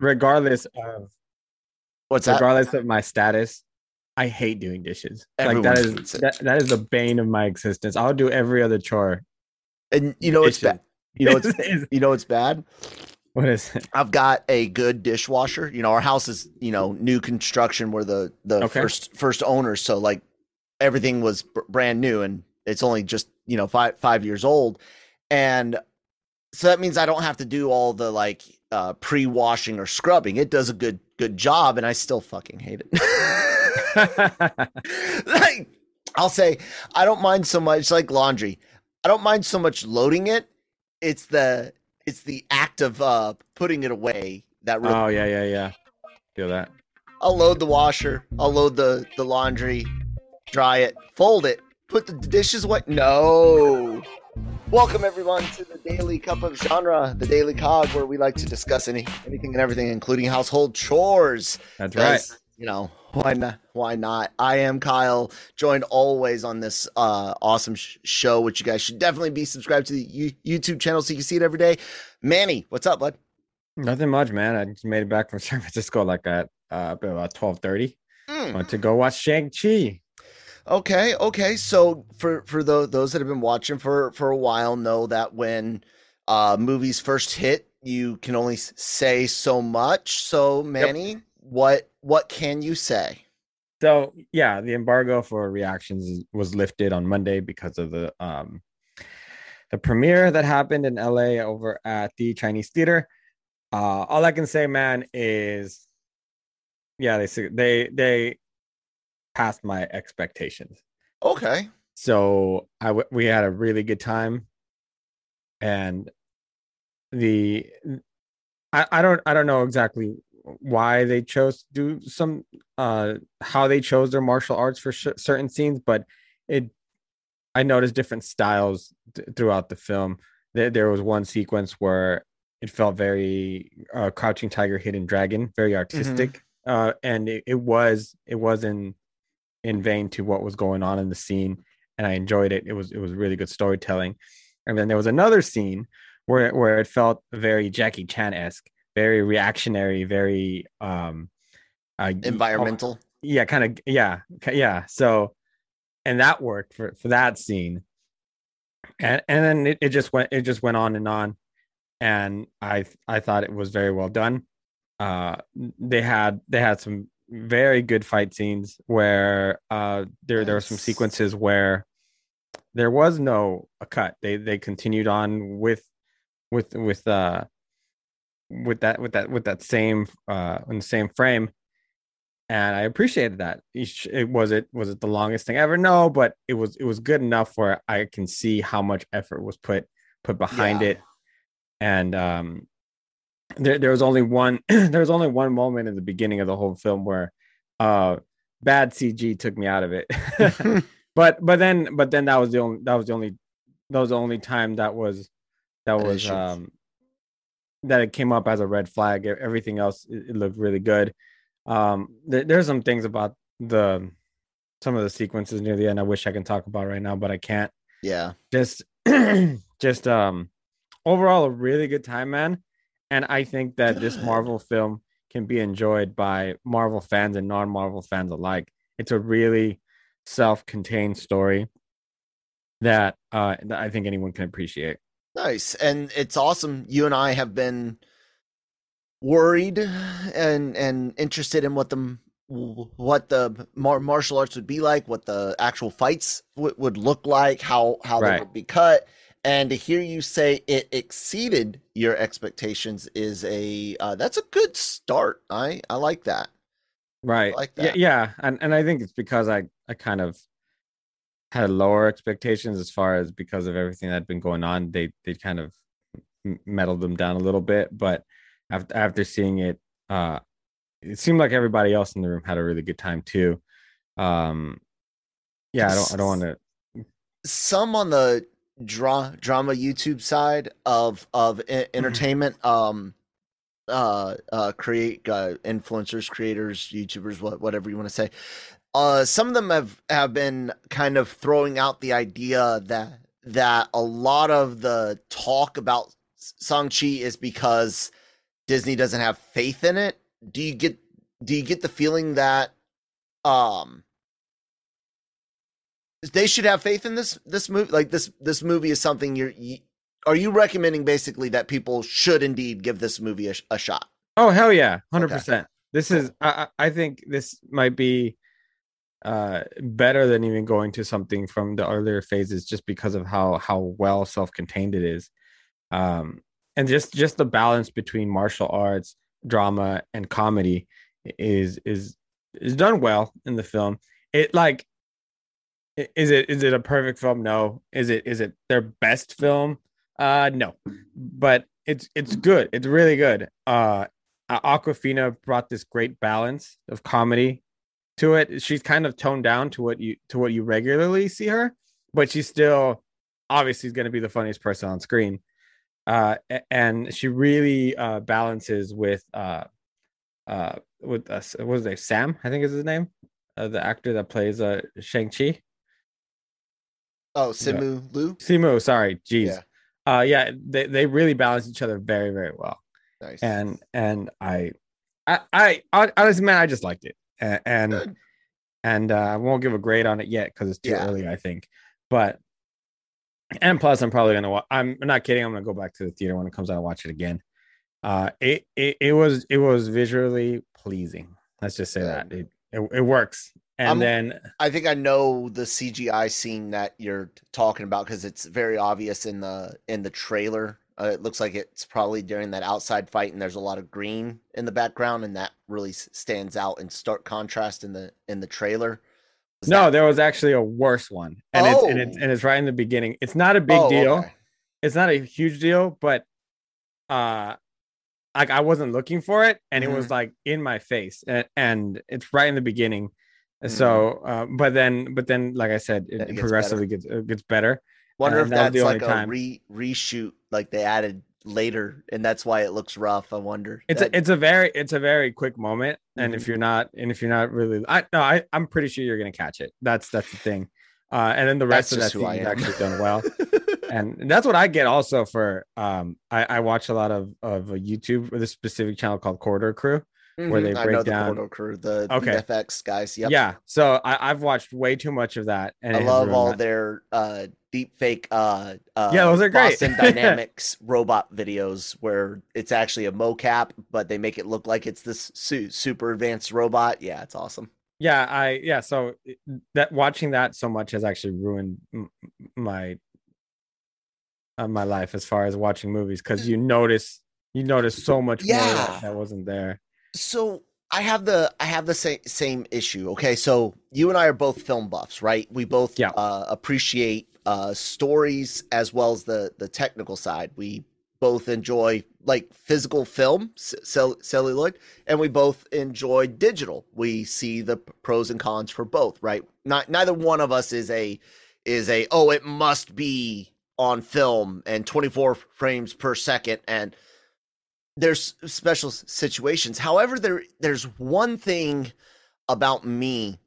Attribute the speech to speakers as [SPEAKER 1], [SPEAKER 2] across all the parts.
[SPEAKER 1] Regardless of
[SPEAKER 2] What's that?
[SPEAKER 1] regardless of my status, I hate doing dishes. like
[SPEAKER 2] Everyone
[SPEAKER 1] that
[SPEAKER 2] hates
[SPEAKER 1] is that, that is the bane of my existence. I'll do every other chore.
[SPEAKER 2] And you know it's bad. You know it's you know it's bad.
[SPEAKER 1] what is it?
[SPEAKER 2] I've got a good dishwasher. You know, our house is, you know, new construction. We're the the
[SPEAKER 1] Okay.
[SPEAKER 2] first first owners, so like everything was br- brand new and it's only just, you know, 5 5 years old. And so that means I don't have to do all the like uh pre-washing or scrubbing. It does a good good job and I still fucking hate it. like I'll say I don't mind so much like laundry. I don't mind so much loading it. It's the it's the act of uh putting it away that really
[SPEAKER 1] oh yeah, yeah, yeah. Feel that.
[SPEAKER 2] I'll load the washer, I'll load the the laundry, dry it, fold it, put the dishes away. No. Welcome everyone to the Daily Cup of Genre, the Daily Cog, where we like to discuss any anything and everything, including household chores.
[SPEAKER 1] That's right.
[SPEAKER 2] You know, why not? Why not? I am Kyle, joined always on this uh, awesome sh- show, which you guys should definitely be subscribed to the U- YouTube channel so you can see it every day. Manny, what's up, bud?
[SPEAKER 1] Nothing much, man. I just made it back from San Francisco like at uh, about twelve thirty.
[SPEAKER 2] Mm.
[SPEAKER 1] Went to go watch Shang Chi.
[SPEAKER 2] Okay, okay. So for for those those that have been watching for for a while know that when uh movies first hit, you can only say so much. So Manny, what what can you say?
[SPEAKER 1] So yeah, the embargo for reactions was lifted on Monday because of the um the premiere that happened in LA over at the Chinese Theater. Uh all I can say, man, is yeah, they they they passed my expectations.
[SPEAKER 2] Okay.
[SPEAKER 1] So I w- we had a really good time, and the I, I don't I don't know exactly why they chose to do some uh how they chose their martial arts for sh- certain scenes, but it I noticed different styles th- throughout the film. There there was one sequence where it felt very uh, Crouching Tiger, Hidden Dragon, very artistic, uh, and it, it was it was in in vain to what was going on in the scene and I enjoyed it. It was it was really good storytelling. And then there was another scene where where it felt very Jackie Chan esque, very reactionary, very um uh,
[SPEAKER 2] Environmental.
[SPEAKER 1] yeah, kind of yeah, yeah. So and that worked for for that scene. And and then it, it just went it just went on and on. And I I thought it was very well done. Uh they had they had some very good fight scenes where uh there there were some sequences where there was no a cut. They they continued on with with with uh with that with that with that same uh in the same frame and I appreciated that. It was it was it the longest thing ever? No, but it was it was good enough where I can see how much effort was put put behind
[SPEAKER 2] Yeah.
[SPEAKER 1] it, and um, there there was only one there was only one moment in the beginning of the whole film where uh bad CG took me out of it, but but then but then that was the only that was the only that was the only time that was that was um that it came up as a red flag. Everything else it, it looked really good. Um, there, there's some things about the some of the sequences near the end I wish I can talk about right now, but I can't.
[SPEAKER 2] yeah.
[SPEAKER 1] Just just um overall a really good time, man. And I think that this Marvel film can be enjoyed by Marvel fans and non-Marvel fans alike. It's a really self-contained story that uh that I think anyone can appreciate.
[SPEAKER 2] Nice. And it's awesome. You and I have been worried and and interested in what the what the mar- martial arts would be like, what the actual fights w- would look like, how how they would be cut. And to hear you say it exceeded your expectations is a uh, that's a good start. I I like that.
[SPEAKER 1] Right.
[SPEAKER 2] like
[SPEAKER 1] Yeah,
[SPEAKER 2] that.
[SPEAKER 1] yeah. And and I think it's because I I kind of had lower expectations as far as because of everything that had been going on. They they kind of meddled them down a little bit, but after after seeing it. Uh, it seemed like everybody else in the room had a really good time too. Um, yeah, I don't I don't want to.
[SPEAKER 2] Some on the dra- drama YouTube side of of
[SPEAKER 1] Mm-hmm.
[SPEAKER 2] entertainment. Um, uh, uh, create uh, influencers, creators, YouTubers, what whatever you want to say. Uh, some of them have have been kind of throwing out the idea that that a lot of the talk about Shang Chi is because Disney doesn't have faith in it. Do you get do you get the feeling that um they should have faith in this this movie like this this movie is something you're you, are you recommending basically that people should indeed give this movie a, a shot
[SPEAKER 1] Oh hell yeah, hundred
[SPEAKER 2] Okay.
[SPEAKER 1] percent. This is I I I think this might be uh better than even going to something from the earlier phases just because of how how well self-contained it is. Um and just just the balance between martial arts, drama and comedy is is is done well in the film. It like is it is it a perfect film? No. Is it is it their best film? Uh no. But it's it's good. It's really good. Uh Awkwafina brought this great balance of comedy to it. She's kind of toned down to what you to what you regularly see her, but she's still obviously going to be the funniest person on screen. Uh, and she really uh, balances with uh, uh, with uh, what was it? Sam, I think is his name, uh, the actor that plays uh Shang Chi.
[SPEAKER 2] Oh Simu Liu
[SPEAKER 1] Simu, sorry, jeez.
[SPEAKER 2] Yeah.
[SPEAKER 1] Uh, yeah, they they really balance each other very very well
[SPEAKER 2] nice
[SPEAKER 1] and and I, I, I, I honestly, man, I just liked it, and and, and uh, I won't give a grade on it yet because it's too
[SPEAKER 2] Yeah.
[SPEAKER 1] early, I think. But and plus, I'm probably gonna. Wa- I'm not kidding. I'm gonna go back to the theater when it comes out and watch it again. Uh, it it, it was it was visually pleasing. Let's just say
[SPEAKER 2] Good.
[SPEAKER 1] that it, it it works. And
[SPEAKER 2] I'm-
[SPEAKER 1] then
[SPEAKER 2] I think I know the CGI scene that you're talking about because it's very obvious in the in the trailer. Uh, it looks like it's probably during that outside fight, and there's a lot of green in the background, and that really stands out in stark contrast in the in the trailer. Was
[SPEAKER 1] no,
[SPEAKER 2] that-
[SPEAKER 1] there was actually a worse one, and it's and it's
[SPEAKER 2] Oh.
[SPEAKER 1] and it's right in the beginning. It's not a big
[SPEAKER 2] Oh,
[SPEAKER 1] deal.
[SPEAKER 2] okay.
[SPEAKER 1] it's not a huge deal, but uh like I wasn't looking for it and it
[SPEAKER 2] Mm-hmm.
[SPEAKER 1] was like in my face and, and it's right in the beginning. So uh, but then but then like I said, it,
[SPEAKER 2] it gets
[SPEAKER 1] progressively gets it gets better.
[SPEAKER 2] Wonder if
[SPEAKER 1] that
[SPEAKER 2] that's
[SPEAKER 1] the
[SPEAKER 2] like a
[SPEAKER 1] time.
[SPEAKER 2] re reshoot, like they added later, and that's why it looks rough. I wonder.
[SPEAKER 1] It's
[SPEAKER 2] That-
[SPEAKER 1] a, it's a very it's a very quick moment and
[SPEAKER 2] Mhm.
[SPEAKER 1] if you're not and if you're not really I no I I'm pretty sure you're going to catch it. That's that's the thing. Uh and then the rest
[SPEAKER 2] That's
[SPEAKER 1] of that
[SPEAKER 2] who I
[SPEAKER 1] scene is
[SPEAKER 2] am.
[SPEAKER 1] actually done well. and that's what I get also for um I, I watch a lot of of a YouTube with a specific channel called Corridor Crew. Where they
[SPEAKER 2] I
[SPEAKER 1] break
[SPEAKER 2] know
[SPEAKER 1] down-
[SPEAKER 2] the Corridor crew, the
[SPEAKER 1] Okay.
[SPEAKER 2] FX guys. Yep.
[SPEAKER 1] Yeah, so I, I've watched way too much of that, and
[SPEAKER 2] I love all
[SPEAKER 1] my-
[SPEAKER 2] their uh deep fake uh, uh
[SPEAKER 1] Yeah, those are great.
[SPEAKER 2] Boston Dynamics robot videos where it's actually a mocap, but they make it look like it's this su- super advanced robot. Yeah, it's awesome.
[SPEAKER 1] Yeah, I yeah. So that watching that so much has actually ruined m- my uh, my life as far as watching movies because you notice you notice so much more
[SPEAKER 2] Yeah.
[SPEAKER 1] that, that wasn't there.
[SPEAKER 2] So I have the I have the same same issue. Okay, so you and I are both film buffs, right? We both
[SPEAKER 1] Yeah.
[SPEAKER 2] uh, appreciate uh, stories as well as the the technical side. We both enjoy like physical film, cell, celluloid, and we both enjoy digital. We see the pros and cons for both, right? Not neither one of us is a is a oh it must be on film and 24 frames per second and there's special situations. However, there there's one thing about me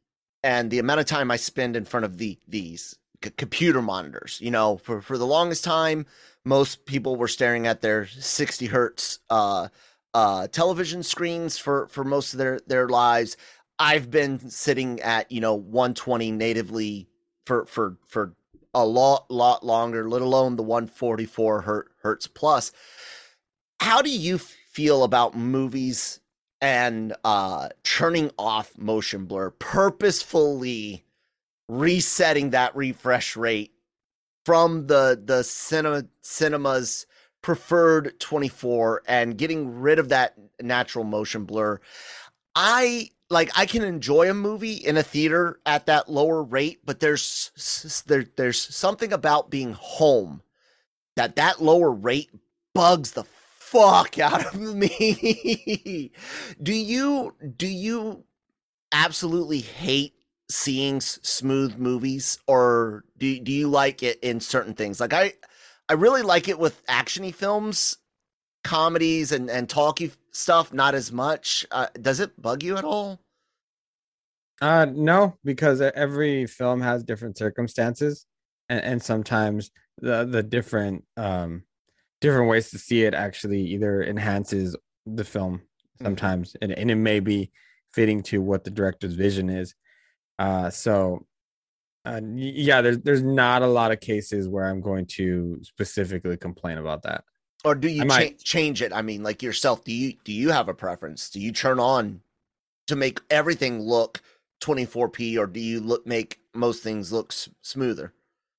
[SPEAKER 2] and the amount of time I spend in front of the these c- computer monitors. You know, for for the longest time, most people were staring at their 60 hertz uh, uh, television screens for for most of their their lives. I've been sitting at you know 120 natively for for for a lot lot longer, let alone the 144 hertz plus how do you feel about movies and uh turning off motion blur purposefully resetting that refresh rate from the the cinema cinema's preferred 24 and getting rid of that natural motion blur? I like i can enjoy a movie in a theater at that lower rate but there's there there's something about being home that that lower rate bugs the fuck out of me. do you do you absolutely hate seeing smooth movies or do do you like it in certain things? Like I I really like it with actiony films, comedies and and talky stuff not as much. Uh, does it bug you at all?
[SPEAKER 1] Uh, no, because every film has different circumstances, and, and sometimes the the different um different ways to see it actually either enhances the film sometimes, and, and it may be fitting to what the director's vision is. Uh, so uh, yeah, there's there's not a lot of cases where I'm going to specifically complain about that.
[SPEAKER 2] Or do you cha- change it? I mean, like yourself, do you do you have a preference? Do you turn on to make everything look 24p or do you look make most things look s- smoother?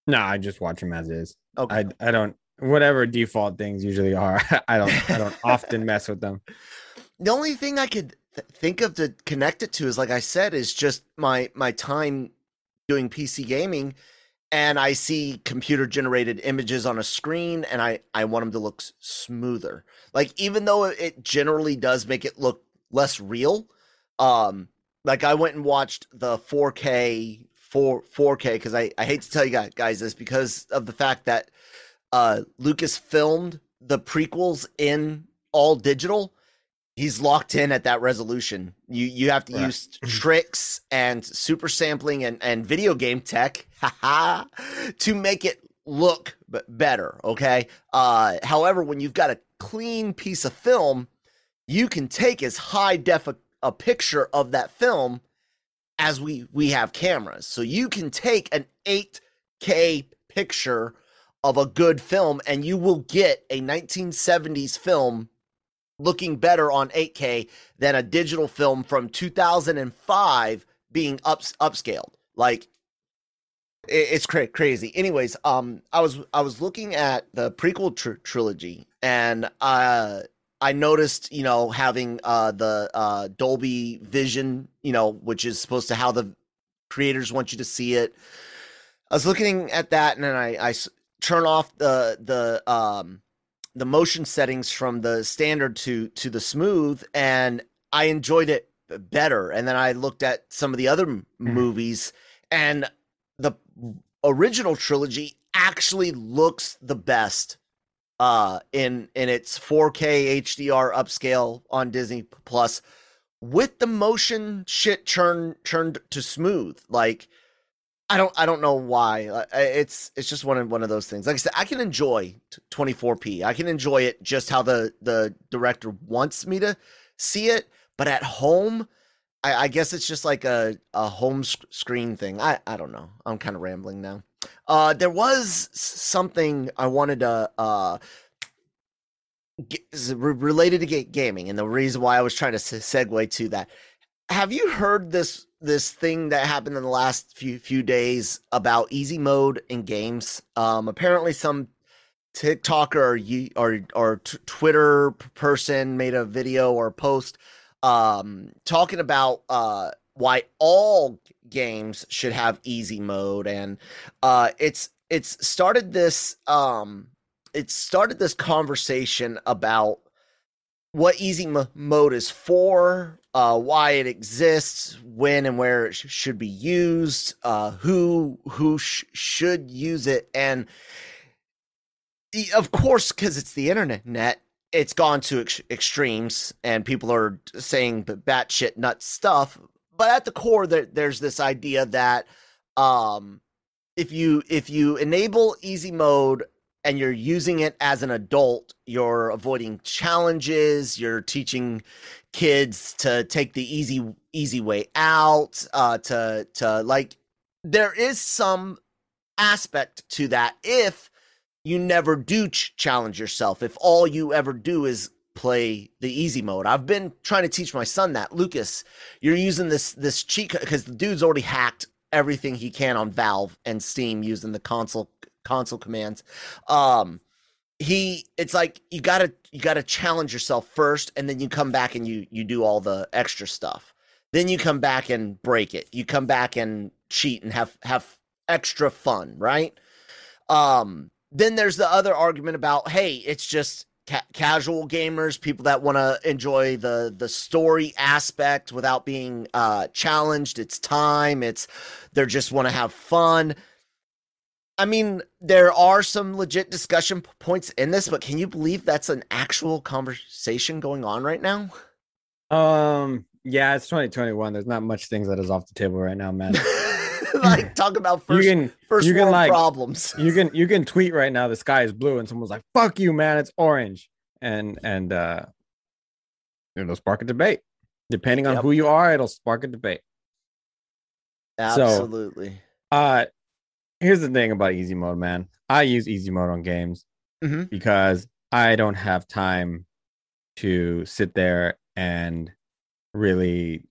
[SPEAKER 1] No, I just watch them as is.
[SPEAKER 2] Okay.
[SPEAKER 1] I I don't whatever default things usually are. I don't I don't often mess with them.
[SPEAKER 2] the only thing I could th- think of to connect it to is like I said is just my my time doing PC gaming and I see computer generated images on a screen and I I want them to look s- smoother. Like even though it generally does make it look less real, um like I went and watched the 4K 4 4K cuz I I hate to tell you guys, guys this because of the fact that uh Lucas filmed the prequels in all digital he's locked in at that resolution. You you have to
[SPEAKER 1] Right.
[SPEAKER 2] use tricks and super sampling and, and video game tech to make it look better. Okay. Uh, however, when you've got a clean piece of film, you can take as high def a, a picture of that film as we we have cameras. So you can take an 8K picture of a good film and you will get a 1970s film looking better on 8K than a digital film from 2005 being ups upscaled. Like it's cra- crazy. Anyways, um I was I was looking at the prequel tr- trilogy and uh I noticed, you know, having uh the uh Dolby Vision, you know, which is supposed to how the creators want you to see it. I was looking at that and then I I turn off the the um the motion settings from the standard to to the smooth and I enjoyed it better. And then I looked at some of the other m- movies and the original trilogy actually looks the best uh in in its 4K HDR upscale on Disney Plus with the motion shit turned turned to smooth. Like I don't I don't know why. It's it's just one of one of those things. Like I said, I can enjoy 24p. I can enjoy it just how the the director wants me to see it. But at home, I, I guess it's just like a a home sc- screen thing. I I don't know. I'm kind of rambling now. Uh, there was something I wanted to uh g- is re- related to gaming, and the reason why I was trying to segue to that. Have you heard this this thing that happened in the last few few days about easy mode in games? Um, apparently, some TikToker or or or t- Twitter person made a video or post um talking about uh why all games should have easy mode and uh it's it's started this um it started this conversation about what easy mo- mode is for uh why it exists when and where it sh- should be used uh who who sh- should use it and of course because it's the internet net, it's gone to ex- extremes and people are saying batshit nuts stuff but at the core there, there's this idea that um if you if you enable easy mode and you're using it as an adult you're avoiding challenges you're teaching kids to take the easy easy way out uh to to like there is some aspect to that if you never do ch- challenge yourself if all you ever do is play the easy mode. I've been trying to teach my son that. Lucas you're using this this cheat because the dude's already hacked everything he can on valve and steam using the console console commands um he it's like you gotta you gotta challenge yourself first and then you come back and you you do all the extra stuff then you come back and break it you come back and cheat and have have extra fun right um then there's the other argument about hey it's just ca- casual gamers, people that want to enjoy the the story aspect without being uh, challenged. It's time. It's they just want to have fun. I mean, there are some legit discussion points in this, but can you believe that's an actual conversation going on right now?
[SPEAKER 1] Um, yeah, it's 2021. There's not much things that is off the table right now, man.
[SPEAKER 2] like talk about first
[SPEAKER 1] you can
[SPEAKER 2] first
[SPEAKER 1] you can,
[SPEAKER 2] world
[SPEAKER 1] like-
[SPEAKER 2] problems.
[SPEAKER 1] you can you can tweet right now the sky is blue and someone's like fuck you man it's orange and and uh it'll spark a debate depending on
[SPEAKER 2] Yep.
[SPEAKER 1] who you are it'll spark a debate so-
[SPEAKER 2] Absolutely.
[SPEAKER 1] uh here's the thing about easy mode man i use easy mode on games
[SPEAKER 2] Mhm.
[SPEAKER 1] because i don't have time to sit there and really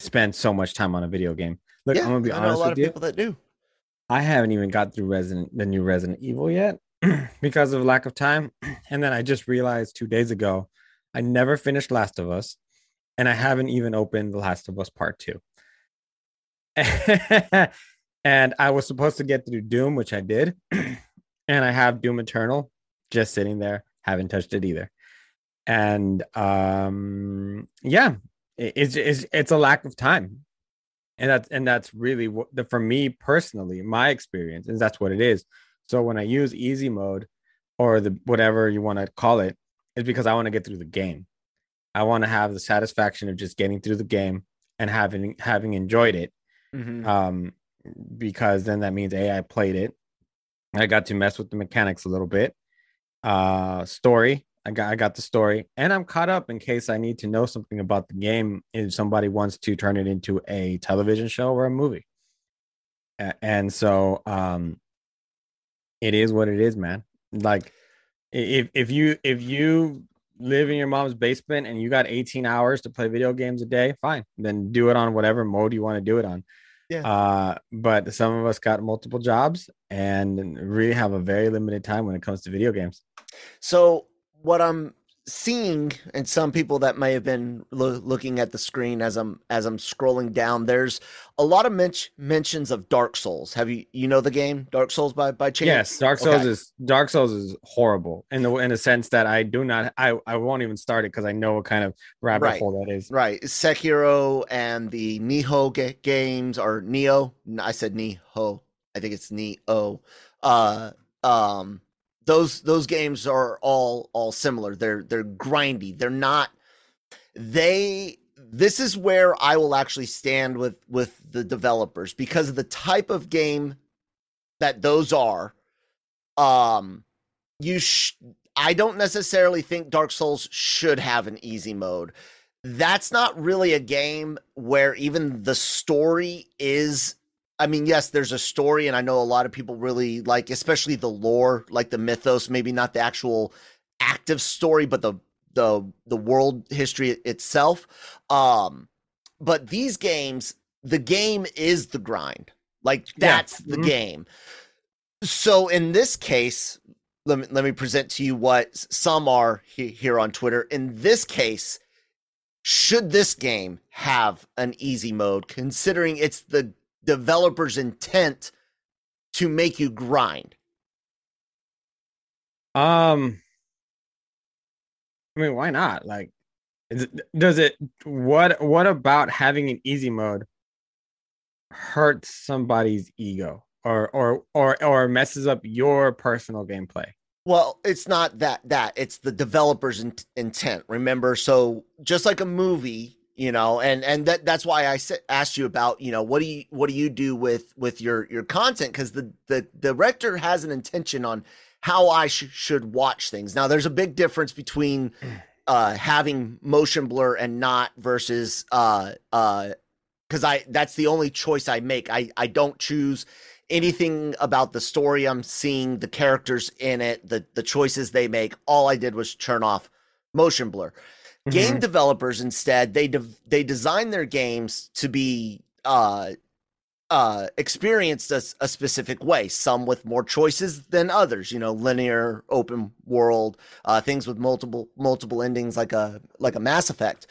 [SPEAKER 1] spend so much time on a video game look
[SPEAKER 2] yeah,
[SPEAKER 1] i'm gonna be
[SPEAKER 2] I know a lot of
[SPEAKER 1] you
[SPEAKER 2] people that do.
[SPEAKER 1] I haven't even got through Resident the new Resident Evil yet because of lack of time. And then I just realized two days ago I never finished Last of Us, and I haven't even opened The Last of Us Part Two. and I was supposed to get through Doom, which I did, and I have Doom Eternal just sitting there, haven't touched it either. And um, yeah, it- it's it's it's a lack of time. And that's and that's really what the for me personally my experience is that's what it is. So when i use easy mode or the whatever you want to call it is because i want to get through the game. I want to have the satisfaction of just getting through the game and having having enjoyed it.
[SPEAKER 2] Mhm.
[SPEAKER 1] um because then that means a i played it. I got to mess with the mechanics a little bit. Uh story i got i got the story and i'm caught up in case i need to know something about the game if somebody wants to turn it into a television show or a movie. And so um it is what it is man. Like if if you if you live in your mom's basement and you got 18 hours to play video games a day fine. Then do it on whatever mode you want to do it on
[SPEAKER 2] Yeah.
[SPEAKER 1] uh but some of us got multiple jobs and really have a very limited time when it comes to video games
[SPEAKER 2] So what I'm seeing, and some people that may have been loo- looking at the screen as I'm as I'm scrolling down, there's a lot of men- mentions of Dark Souls. Have you you know the game Dark Souls by by chance?
[SPEAKER 1] yes dark souls
[SPEAKER 2] Okay.
[SPEAKER 1] is dark souls is horrible in the in a sense that i do not i i won't even start it because i know what kind of rabbit
[SPEAKER 2] Right.
[SPEAKER 1] hole that is
[SPEAKER 2] Right, Sekiro and the Niho ga- games or Nioh. i said Niho. I think it's Neo. Uh, um, those those games are all all similar. They're they're grindy. They're not. They. This is where I will actually stand with with the developers because of the type of game that those are. Um, you. Sh- I don't necessarily think Dark Souls should have an easy mode that's not really a game where even the story is I mean, yes, there's a story, and I know a lot of people really like, especially the lore, like the mythos, maybe not the actual active story, but the the the world history itself. Um, but these games, the game is the grind. Like
[SPEAKER 1] Yeah.
[SPEAKER 2] that's the game. So in this case, let me let me present to you what some are he- here on Twitter. In this case, should this game have an easy mode, considering it's the developer's intent to make you grind?
[SPEAKER 1] Um, I mean, why not? Like, is it, does it? What What about having an easy mode hurts somebody's ego, or or or or messes up your personal gameplay?
[SPEAKER 2] Well, it's not that that it's the developer's in- intent. Remember, so just like a movie, you know, and and that that's why I asked you about, you know, what do you what do you do with with your your content because the the director has an intention on how I sh- should watch things. Now, there's a big difference between uh having motion blur and not versus uh uh because I that's the only choice I make. I I don't choose anything about the story I'm seeing, the characters in it, the the choices they make. All I did was turn off motion blur. Game
[SPEAKER 1] Mhm.
[SPEAKER 2] developers instead they de- they design their games to be uh uh experienced a specific way some with more choices than others you know linear open world uh things with multiple multiple endings like a like a mass effect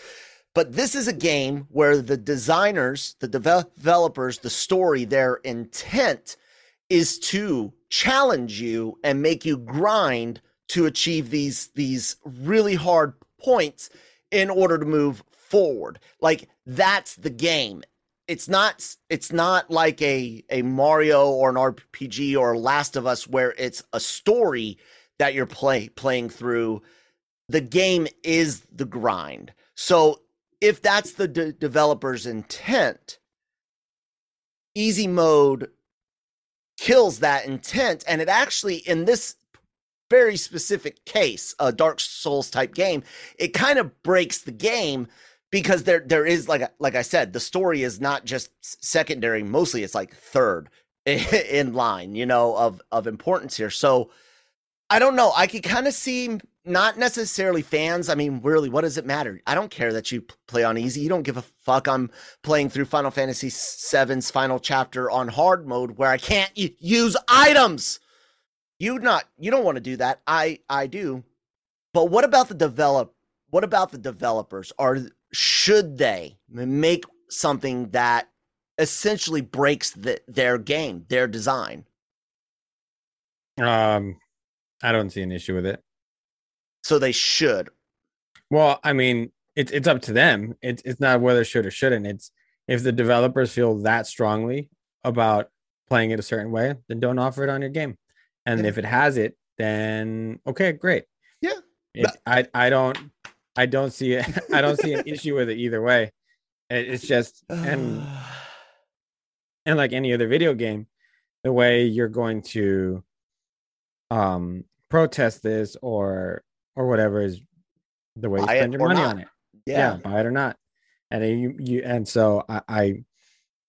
[SPEAKER 2] but this is a game where the designers the devel- developers the story their intent is to challenge you and make you grind to achieve these these really hard points in order to move forward. Like that's the game. It's not it's not like a a Mario or an RPG or Last of Us where it's a story that you're play playing through. The game is the grind. So if that's the de- developer's intent, easy mode kills that intent and it actually in this very specific case, a Dark Souls type game, it kind of breaks the game because there there is like like I said, the story is not just secondary. Mostly, it's like third in line, you know, of of importance here. So I don't know. I could kind of see not necessarily fans. I mean, really, what does it matter? I don't care that you play on easy. You don't give a fuck. I'm playing through Final Fantasy VII's final chapter on hard mode where I can't use items. You not you don't want to do that. I I do. But what about the develop what about the developers? Are should they make something that essentially breaks the, their game, their design?
[SPEAKER 1] Um I don't see an issue with it.
[SPEAKER 2] So they should.
[SPEAKER 1] Well, I mean, it's it's up to them. It's it's not whether should or shouldn't. It's if the developers feel that strongly about playing it a certain way, then don't offer it on your game and yeah. if it has it then okay great
[SPEAKER 2] yeah
[SPEAKER 1] it, but- i i don't i don't see it i don't see an issue with it either way it, it's just and and like any other video game the way you're going to um protest this or or whatever is the way buy you spend your money not. on it yeah. yeah. buy it or not and you you and so i i,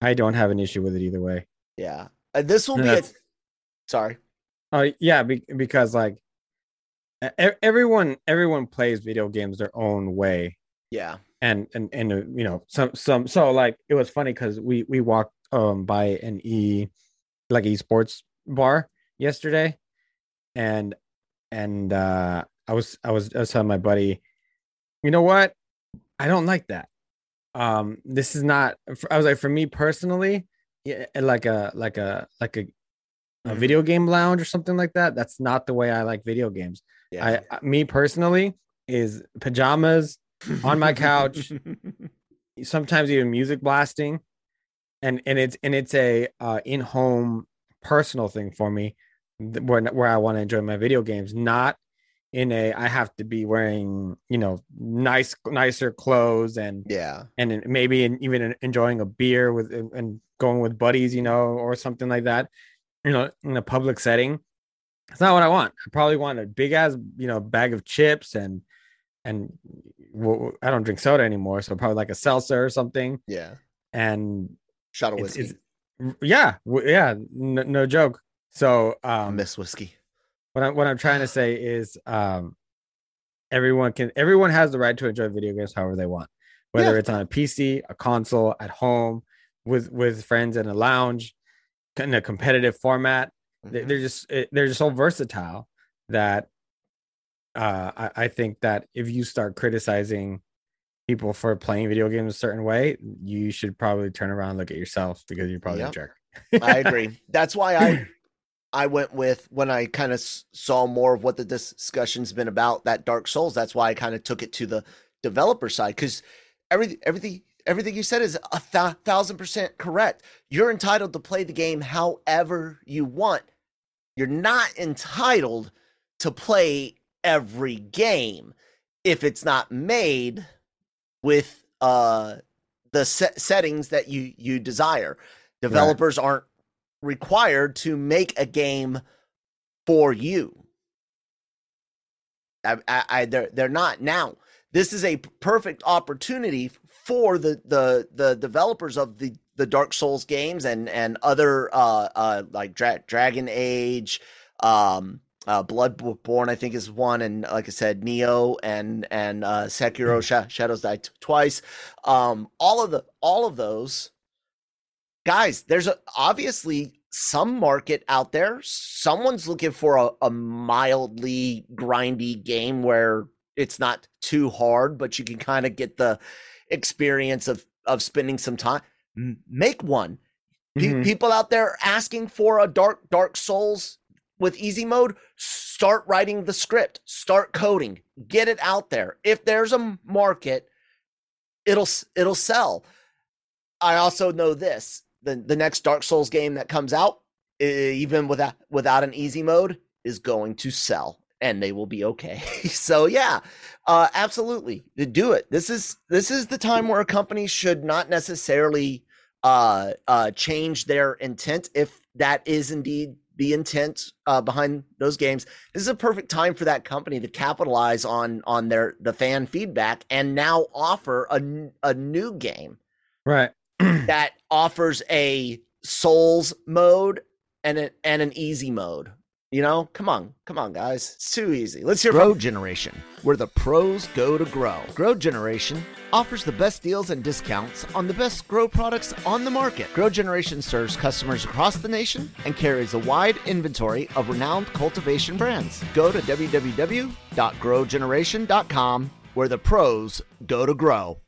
[SPEAKER 1] I don't have an issue with it either way
[SPEAKER 2] yeah uh, this will and be a sorry
[SPEAKER 1] Oh uh, yeah, be- because like everyone everyone plays video games their own way.
[SPEAKER 2] Yeah.
[SPEAKER 1] And and and uh, you know some some so like it was funny because we we walked um by an e like esports bar yesterday, and and uh I was I was I was telling my buddy, you know what, I don't like that. Um, this is not. I was like, for me personally, yeah, like a like a like a a mm-hmm. video game lounge or something like that. That's not the way I like video games. Yeah. I, me personally is pajamas on my couch, sometimes even music blasting, and and it's and it's a uh, in home personal thing for me, where where I want to enjoy my video games, not in a I have to be wearing you know nice nicer clothes and
[SPEAKER 2] yeah
[SPEAKER 1] and maybe even enjoying a beer with and going with buddies you know or something like that you know, in a public setting. It's not what I want. I probably want a big ass, you know, bag of chips and and well, I don't drink soda anymore, so probably like a seltzer or something.
[SPEAKER 2] Yeah.
[SPEAKER 1] And
[SPEAKER 2] shot of whiskey.
[SPEAKER 1] It's, it's, yeah, yeah, no, no, joke. So um
[SPEAKER 2] miss whiskey.
[SPEAKER 1] What I'm what I'm trying to say is um everyone can everyone has the right to enjoy video games however they want. Whether yeah. it's on a PC, a console, at home, with with friends in a lounge, in a competitive format. Mm-hmm. They're just eh, they're just so versatile that uh, I, I think that if you start criticizing people for playing video games a certain way, you should probably turn around and look at yourself because you're probably yep. a jerk.
[SPEAKER 2] I agree. That's why I I went with when I kind of saw more of what the discussion's been about that Dark Souls. That's why I kind of took it to the developer side because everything everything everything you said is a th- thousand percent correct. You're entitled to play the game however you want. You're not entitled to play every game if it's not made with uh the set settings that you you desire. Developers right. aren't required to make a game for you. I, I, I they're they're not now. This is a perfect opportunity for the the the developers of the the Dark Souls games and and other uh uh like Dra- Dragon Age, um, uh, Bloodborne I think is one, and like I said, Nioh and and uh, Sekiro mm. Sh- Shadows Die t- twice. Um, all of the all of those guys. There's a, obviously some market out there. Someone's looking for a, a mildly grindy game where it's not too hard, but you can kind of get the experience of of spending some time make one Pe- mm-hmm. people out there asking for a dark dark souls with easy mode, start writing the script, start coding, get it out there. If there's a market, it'll it'll sell. I also know this: the the next Dark Souls game that comes out, even without without an easy mode, is going to sell, and they will be okay. so yeah, uh, absolutely, do it. This is this is the time where a company should not necessarily uh, uh, change their intent if that is indeed the intent uh, behind those games. This is a perfect time for that company to capitalize on on their the fan feedback and now offer a a new game,
[SPEAKER 1] right?
[SPEAKER 2] that offers a Souls mode and and an easy mode. You know, come on, come on, guys. It's too easy. Let's hear
[SPEAKER 3] Grow
[SPEAKER 2] from
[SPEAKER 3] Generation, where the pros go to grow. Grow Generation offers the best deals and discounts on the best grow products on the market. Grow Generation serves customers across the nation and carries a wide inventory of renowned cultivation brands. Go to www.growgeneration.com, where the pros go to grow.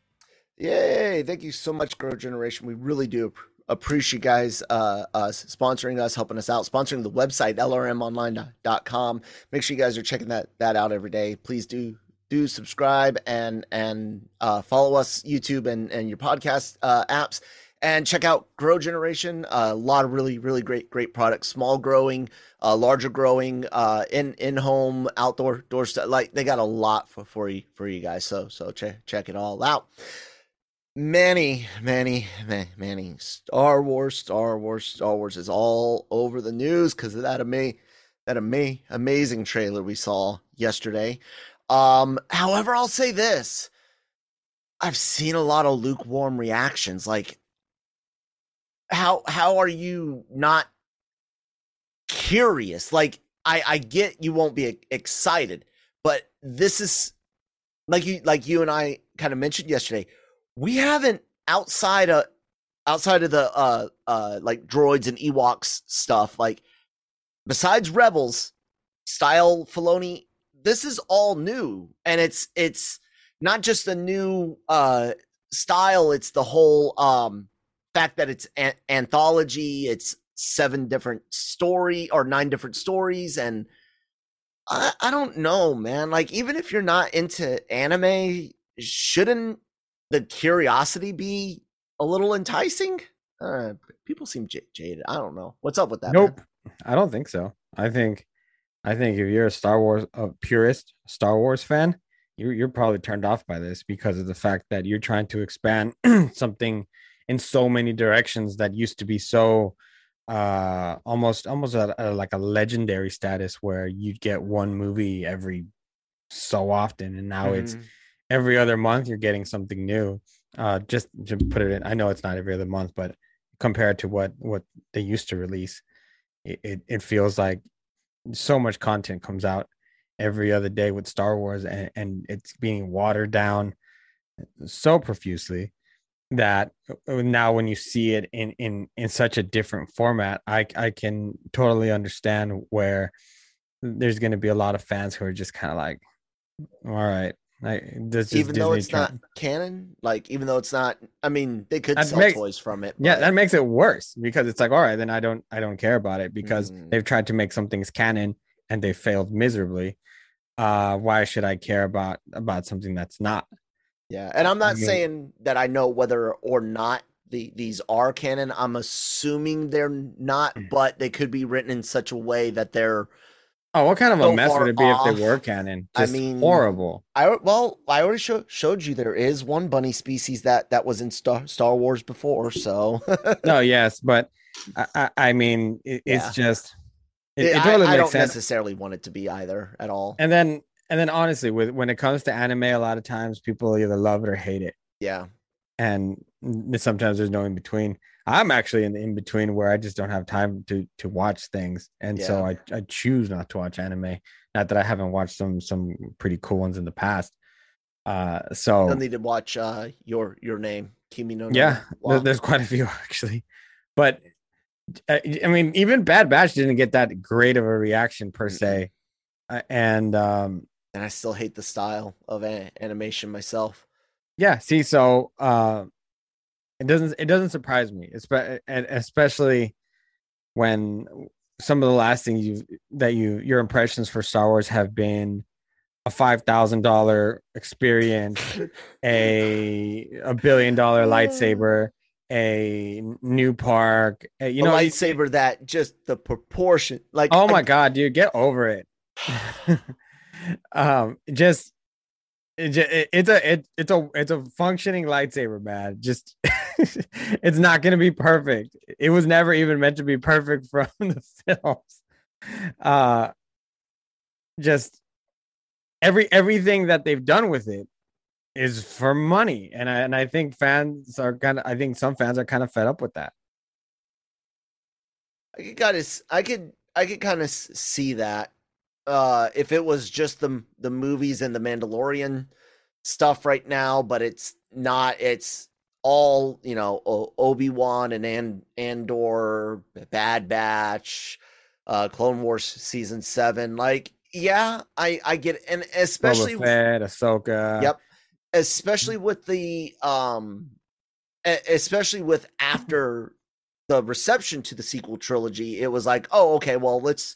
[SPEAKER 2] Yay! Thank you so much, Grow Generation. We really do appreciate you guys uh, uh, sponsoring us, helping us out, sponsoring the website lrmonline.com. Make sure you guys are checking that that out every day. Please do do subscribe and and uh, follow us YouTube and and your podcast uh, apps. And check out Grow Generation. a lot of really, really great, great products. Small growing, uh, larger growing, uh, in in home, outdoor, door stuff. Like they got a lot for, for you for you guys. So so check check it all out. Manny, many, many Star Wars, Star Wars, Star Wars is all over the news because of that ama- that ama- amazing trailer we saw yesterday. Um, however, I'll say this: I've seen a lot of lukewarm reactions. Like, how how are you not curious? Like, I I get you won't be excited, but this is like you like you and I kind of mentioned yesterday we haven't outside of outside of the uh uh like droids and Ewoks stuff, like besides Rebels style Filoni, this is all new. And it's it's not just a new uh style, it's the whole um fact that it's an- anthology, it's seven different story or nine different stories and I, I don't know, man. Like even if you're not into anime, shouldn't the curiosity be a little enticing? Uh, people seem j- jaded. I don't know. What's up with that?
[SPEAKER 1] Nope.
[SPEAKER 2] Man?
[SPEAKER 1] I don't think so. I think, I think if you're a Star Wars a purist, Star Wars fan, you're you're probably turned off by this because of the fact that you're trying to expand something in so many directions that used to be so uh almost almost a, a, like a legendary status where you'd get one movie every so often and now mm-hmm. it's every other month you're getting something new. Uh, just to put it in, I know it's not every other month, but compared to what what they used to release, it, it, it feels like so much content comes out every other day with Star Wars, and, and it's being watered down so profusely that uh, now when you see it in in in such a different format, I I can totally understand where there's going to be a lot of fans who are just kind of like, all right, like,
[SPEAKER 2] even Disney though it's not canon, like even though it's not, I mean, they could that sell makes, toys from it.
[SPEAKER 1] But... Yeah, that makes it worse because it's like, all right, then I don't, I don't care about it because mm. they've tried to make some things canon and they failed miserably. Uh, why should I care about about something that's not?
[SPEAKER 2] Yeah, and I'm not I mean, saying that I know whether or not the these are canon. I'm assuming they're not, mm. but they could be written in such a way that they're
[SPEAKER 1] Oh, what kind of so a mess would it be off. if they were canon? Just I mean, horrible.
[SPEAKER 2] I well, I already show, showed you there is one bunny species that that was in Star Star Wars before. So
[SPEAKER 1] no, yes, but I, I, mean, it, yeah. it's just
[SPEAKER 2] it, it totally I, I don't sense. necessarily want it to be either at all.
[SPEAKER 1] And then and then honestly, with when it comes to anime, a lot of times people either love it or hate it.
[SPEAKER 2] Yeah,
[SPEAKER 1] and sometimes there's no in between. I'm actually in the in between where I just don't have time to to watch things, and yeah. so I I choose not to watch anime. Not that I haven't watched some some pretty cool ones in the past. Uh, so
[SPEAKER 2] I need to watch uh your your name Kimi no.
[SPEAKER 1] Yeah, wow. there's quite a few actually, but uh, I mean even Bad Batch didn't get that great of a reaction per se, uh, and um
[SPEAKER 2] and I still hate the style of a- animation myself.
[SPEAKER 1] Yeah, see, so uh it doesn't it doesn't surprise me, especially when some of the last things you that you your impressions for Star Wars have been a five thousand dollar experience, a a billion dollar lightsaber, a new park. a- you
[SPEAKER 2] a
[SPEAKER 1] know,
[SPEAKER 2] lightsaber that just the proportion, like
[SPEAKER 1] oh
[SPEAKER 2] I-
[SPEAKER 1] my god, dude, get over it. um, just it, it- it's a it, it's a it's a functioning lightsaber, man. Just it's not gonna be perfect. It was never even meant to be perfect from the films. Uh, just every everything that they've done with it is for money, and I and I think fans are kind of I think some fans are kind of fed up with that.
[SPEAKER 2] I could kind of, I could, I could kind of see that. Uh, if it was just the the movies and the Mandalorian stuff right now, but it's not. It's all you know, Obi Wan and and Andor, Bad Batch, uh, Clone Wars season seven. Like, yeah, I I get, it. and especially
[SPEAKER 1] Boba Fett, Ahsoka.
[SPEAKER 2] Yep. especially with the um especially with after the reception to the sequel trilogy it was like oh okay well let's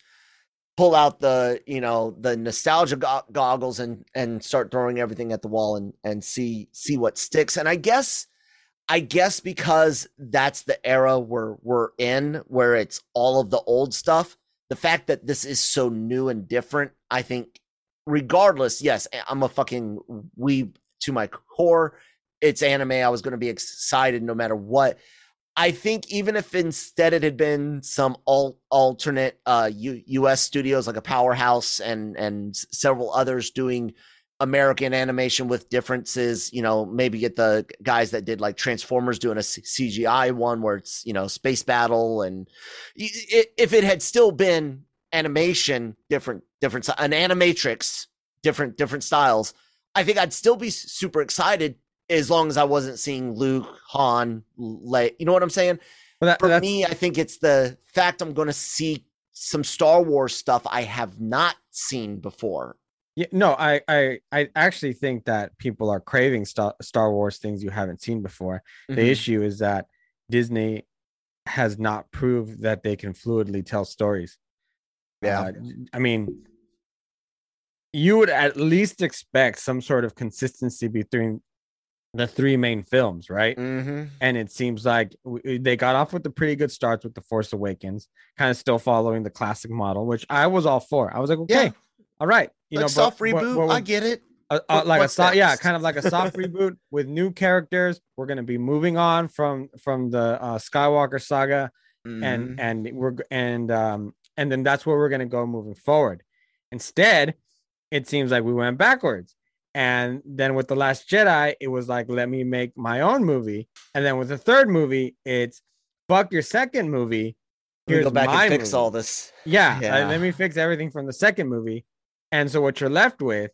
[SPEAKER 2] pull out the you know the nostalgia go- goggles and and start throwing everything at the wall and and see see what sticks. And i guess i guess because that's the era we're we're in where it's all of the old stuff the fact that this is so new and different i think regardless yes i'm a fucking weeb to my core. It's anime. I was going to be excited no matter what i think even if instead it had been some al- alternate uh U- us studios like a powerhouse and and several others doing american animation with differences you know maybe get the guys that did like transformers doing a cgi one where it's you know space battle and if it had still been animation different different an animatrix different different styles I think I'd still be super excited as long as I wasn't seeing Luke, Han, Leia. You know what I'm saying?
[SPEAKER 1] But that,
[SPEAKER 2] For me, I think it's the fact I'm going to see some Star Wars stuff I have not seen before.
[SPEAKER 1] Yeah, no, I, I, I actually think that people are craving Star, Star Wars things you haven't seen before. The
[SPEAKER 2] Mhm.
[SPEAKER 1] issue is that Disney has not proved that they can fluidly tell stories.
[SPEAKER 2] Yeah.
[SPEAKER 1] Uh, I mean, you would at least expect some sort of consistency between the three main films, right?
[SPEAKER 2] Mhm.
[SPEAKER 1] And it seems like w- they got off with the pretty good starts with The Force Awakens, kind of still following the classic model, which I was all for. I was like, okay,
[SPEAKER 2] Yeah.
[SPEAKER 1] all right, you
[SPEAKER 2] like
[SPEAKER 1] know,
[SPEAKER 2] soft
[SPEAKER 1] but what-
[SPEAKER 2] reboot.
[SPEAKER 1] what
[SPEAKER 2] I get it.
[SPEAKER 1] uh, uh,
[SPEAKER 2] What-
[SPEAKER 1] like a soft, yeah, kind of like a soft reboot with new characters. We're gonna be moving on from from the uh, Skywalker saga,
[SPEAKER 2] Mhm.
[SPEAKER 1] and and we're and um and then that's where we're gonna go moving forward. Instead, it seems like we went backwards. And then with the Last Jedi, it was like, let me make my own movie. And then with the third movie, it's fuck your second movie. Here's
[SPEAKER 2] go back and fix
[SPEAKER 1] movie.
[SPEAKER 2] all this.
[SPEAKER 1] Yeah,
[SPEAKER 2] Yeah.
[SPEAKER 1] let me fix everything from the second movie. And so what you're left with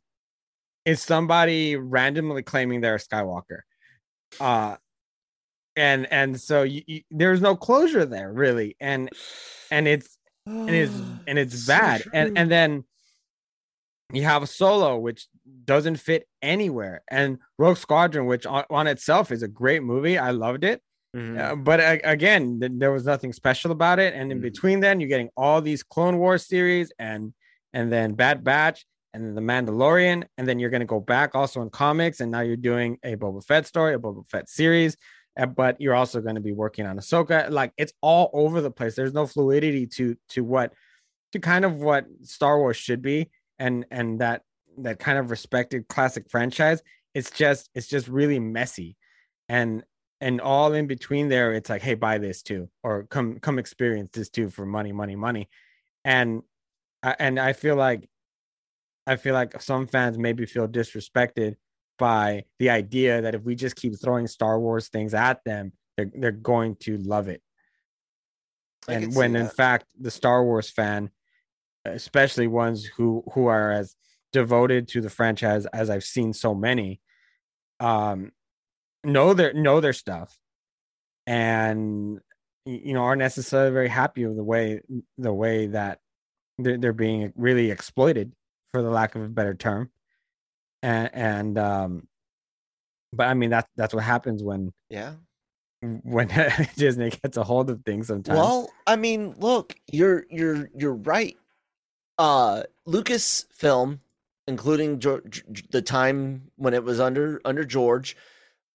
[SPEAKER 1] is somebody randomly claiming they're a Skywalker. Uh and and so you, you, there's no closure there really. And and it's and it's and it's
[SPEAKER 2] So
[SPEAKER 1] bad. And and then you have a solo which doesn't fit anywhere. And Rogue Squadron, which on, on itself is a great movie. I loved it.
[SPEAKER 2] Mhm.
[SPEAKER 1] Uh, but a- again, th- there was nothing special about it. And in
[SPEAKER 2] Mhm.
[SPEAKER 1] between, then you're getting all these Clone Wars series, and and then Bad Batch, and then the Mandalorian, and then you're going to go back also in comics, and now you're doing a Boba Fett story, a Boba Fett series. uh, But you're also going to be working on Ahsoka. Like it's all over the place. There's no fluidity to to what to kind of what Star Wars should be, and and that that kind of respected classic franchise. It's just it's just really messy, and and all in between there it's like hey buy this too or come come experience this too for money money money. And I- and i feel like i feel like some fans maybe feel disrespected by the idea that if we just keep throwing star wars things at them they're, they're going to love it.
[SPEAKER 2] I
[SPEAKER 1] and when in fact the star wars fan especially ones who who are as devoted to the franchise as i've seen so many um know their know their stuff and you know aren't necessarily very happy with the way the way that they're, they're being really exploited for the lack of a better term and and um but i mean that's that's what happens when
[SPEAKER 2] yeah.
[SPEAKER 1] when Disney gets a hold of things sometimes.
[SPEAKER 2] Well, I mean, look, you're you're you're right. Uh Lucasfilm, including George, the time when it was under under George,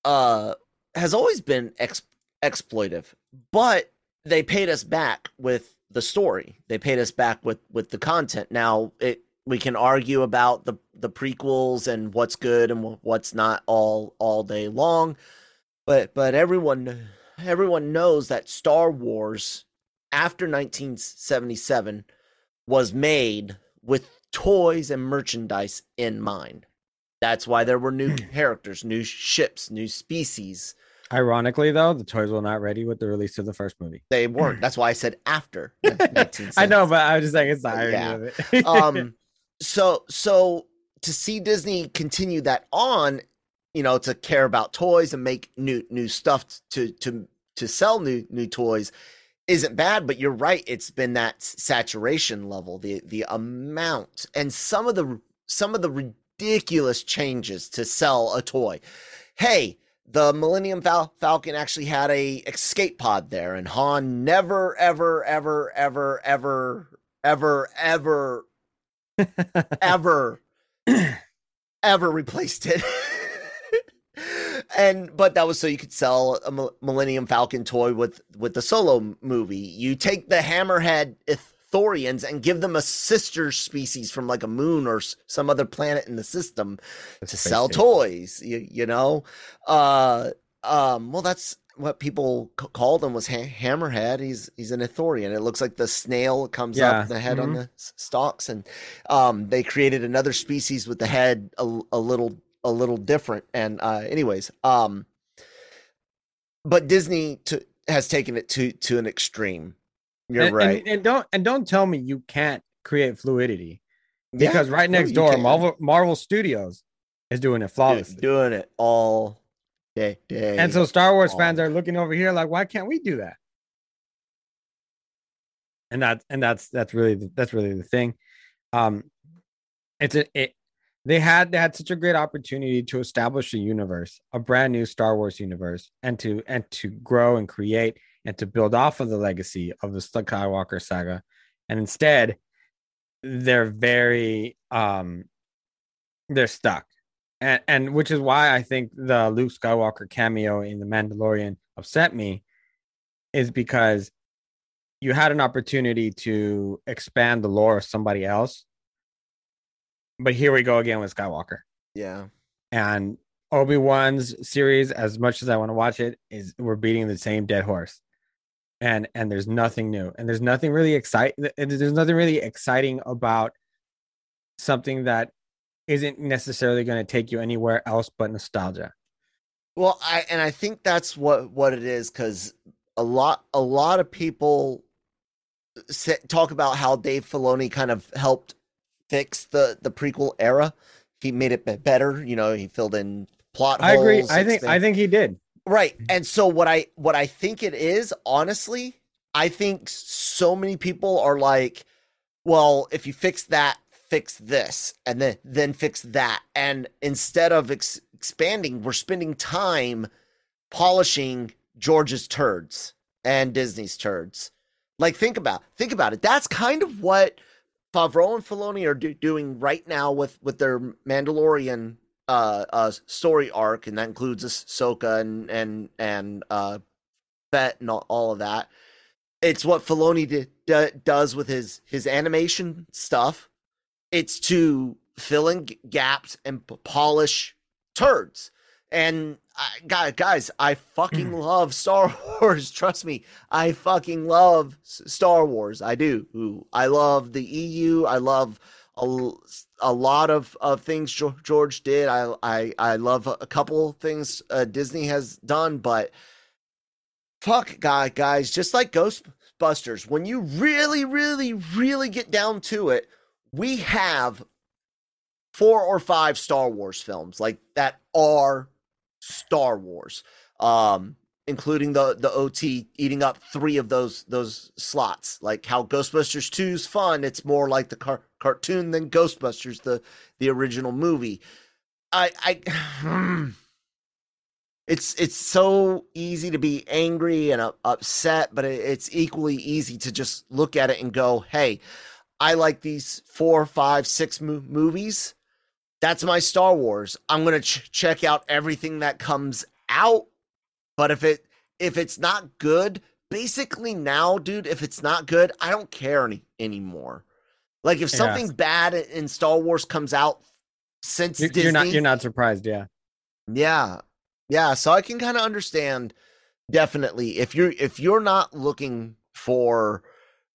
[SPEAKER 2] uh has always been ex- exploitive, but they paid us back with the story. They paid us back with with the content. Now, it we can argue about the the prequels and what's good and what's not all all day long but but everyone everyone knows that Star Wars after 1977 was made with toys and merchandise in mind. That's why there were new characters, new ships, new species.
[SPEAKER 1] Ironically, though, the toys were not ready with the release of the first movie.
[SPEAKER 2] They weren't. That's why I said after.
[SPEAKER 1] I know, but I was just saying it's the irony
[SPEAKER 2] Yeah.
[SPEAKER 1] of it.
[SPEAKER 2] um so so to see disney continue that on you know to care about toys and make new new stuff to to to sell new new toys isn't bad but you're right it's been that saturation level the the amount and some of the some of the ridiculous changes to sell a toy. Hey the millennium Fal- falcon actually had a escape pod there and han never ever ever ever ever ever ever ever ever replaced it and but that was so you could sell a millennium falcon toy with with the solo movie. You take the hammerhead ithorians and give them a sister species from like a moon or some other planet in the system
[SPEAKER 1] The
[SPEAKER 2] to sell
[SPEAKER 1] station.
[SPEAKER 2] toys you, you know? Uh um well that's what people c- called him was ha- hammerhead. He's he's an ithorian. It looks like the snail comes
[SPEAKER 1] Yeah,
[SPEAKER 2] up the head on
[SPEAKER 1] mhm.
[SPEAKER 2] the stalks and um they created another species with the head a, a little a little different and uh anyways um but disney to, has taken it to to an extreme you're
[SPEAKER 1] and,
[SPEAKER 2] right
[SPEAKER 1] And, and don't and don't tell me you can't create fluidity
[SPEAKER 2] Yeah,
[SPEAKER 1] because right next door. Marvel Marvel Studios is doing it flawlessly.
[SPEAKER 2] doing it all day, day
[SPEAKER 1] And so Star Wars fans are looking over here like, why can't we do that? And that's and that's that's really the, that's really the thing. Um, it's a it. They had they had such a great opportunity to establish a universe, a brand new Star Wars universe, and to and to grow and create and to build off of the legacy of the Skywalker saga. And instead, they're very um, they're stuck and and which is why I think the Luke Skywalker cameo in The Mandalorian upset me, is because you had an opportunity to expand the lore of somebody else, but here we go again with Skywalker
[SPEAKER 2] yeah
[SPEAKER 1] and Obi Wan's series. As much as I want to watch it, is we're beating the same dead horse, and and there's nothing new, and there's nothing really exciting. There's nothing really exciting about something that isn't necessarily going to take you anywhere else but nostalgia.
[SPEAKER 2] Well, I and I think that's what what it is because a lot a lot of people uh, say, talk about how Dave Filoni kind of helped fix the the prequel era. He made it better. You know, he filled in plot.
[SPEAKER 1] Holes I agree. I think I think he did.
[SPEAKER 2] Right. And so what I what I think it is, honestly, I think so many people are like, well, if you fix that, fix this, and then then fix that. And instead of ex- expanding, we're spending time polishing George's turds and Disney's turds. Like think about think about it. That's kind of what Favreau and Filoni are do- doing right now with with their Mandalorian uh, uh story arc, and that includes Ahsoka and and and uh, and all, all of that. It's what Filoni di- d- does with his his animation stuff. It's to fill in g- gaps and p- polish turds. And I, guys, guys, I fucking love Star Wars. Trust me, I fucking love Star Wars. I do. I love the EU. I love a, a lot of, of things George did. I I I love a couple things uh, Disney has done, but fuck, guy, guys, just like Ghostbusters, when you really, really, really get down to it, we have four or five Star Wars films like that are Star Wars, um, including the the OT eating up three of those those slots. Like how Ghostbusters 2 is fun, it's more like the car- cartoon than Ghostbusters, the the original movie. I I it's it's so easy to be angry and uh, upset, but it, it's equally easy to just look at it and go, "Hey, I like these four, five, six mo- movies. That's my Star Wars. I'm gonna ch- check out everything that comes out. But if it if it's not good, basically now, dude, if it's not good, I don't care any anymore. Like if
[SPEAKER 1] Yeah.
[SPEAKER 2] something bad in Star Wars comes out since
[SPEAKER 1] You're,
[SPEAKER 2] Disney,
[SPEAKER 1] you're not you're not surprised, yeah.
[SPEAKER 2] yeah. Yeah, so I can kind of understand definitely if you're if you're not looking for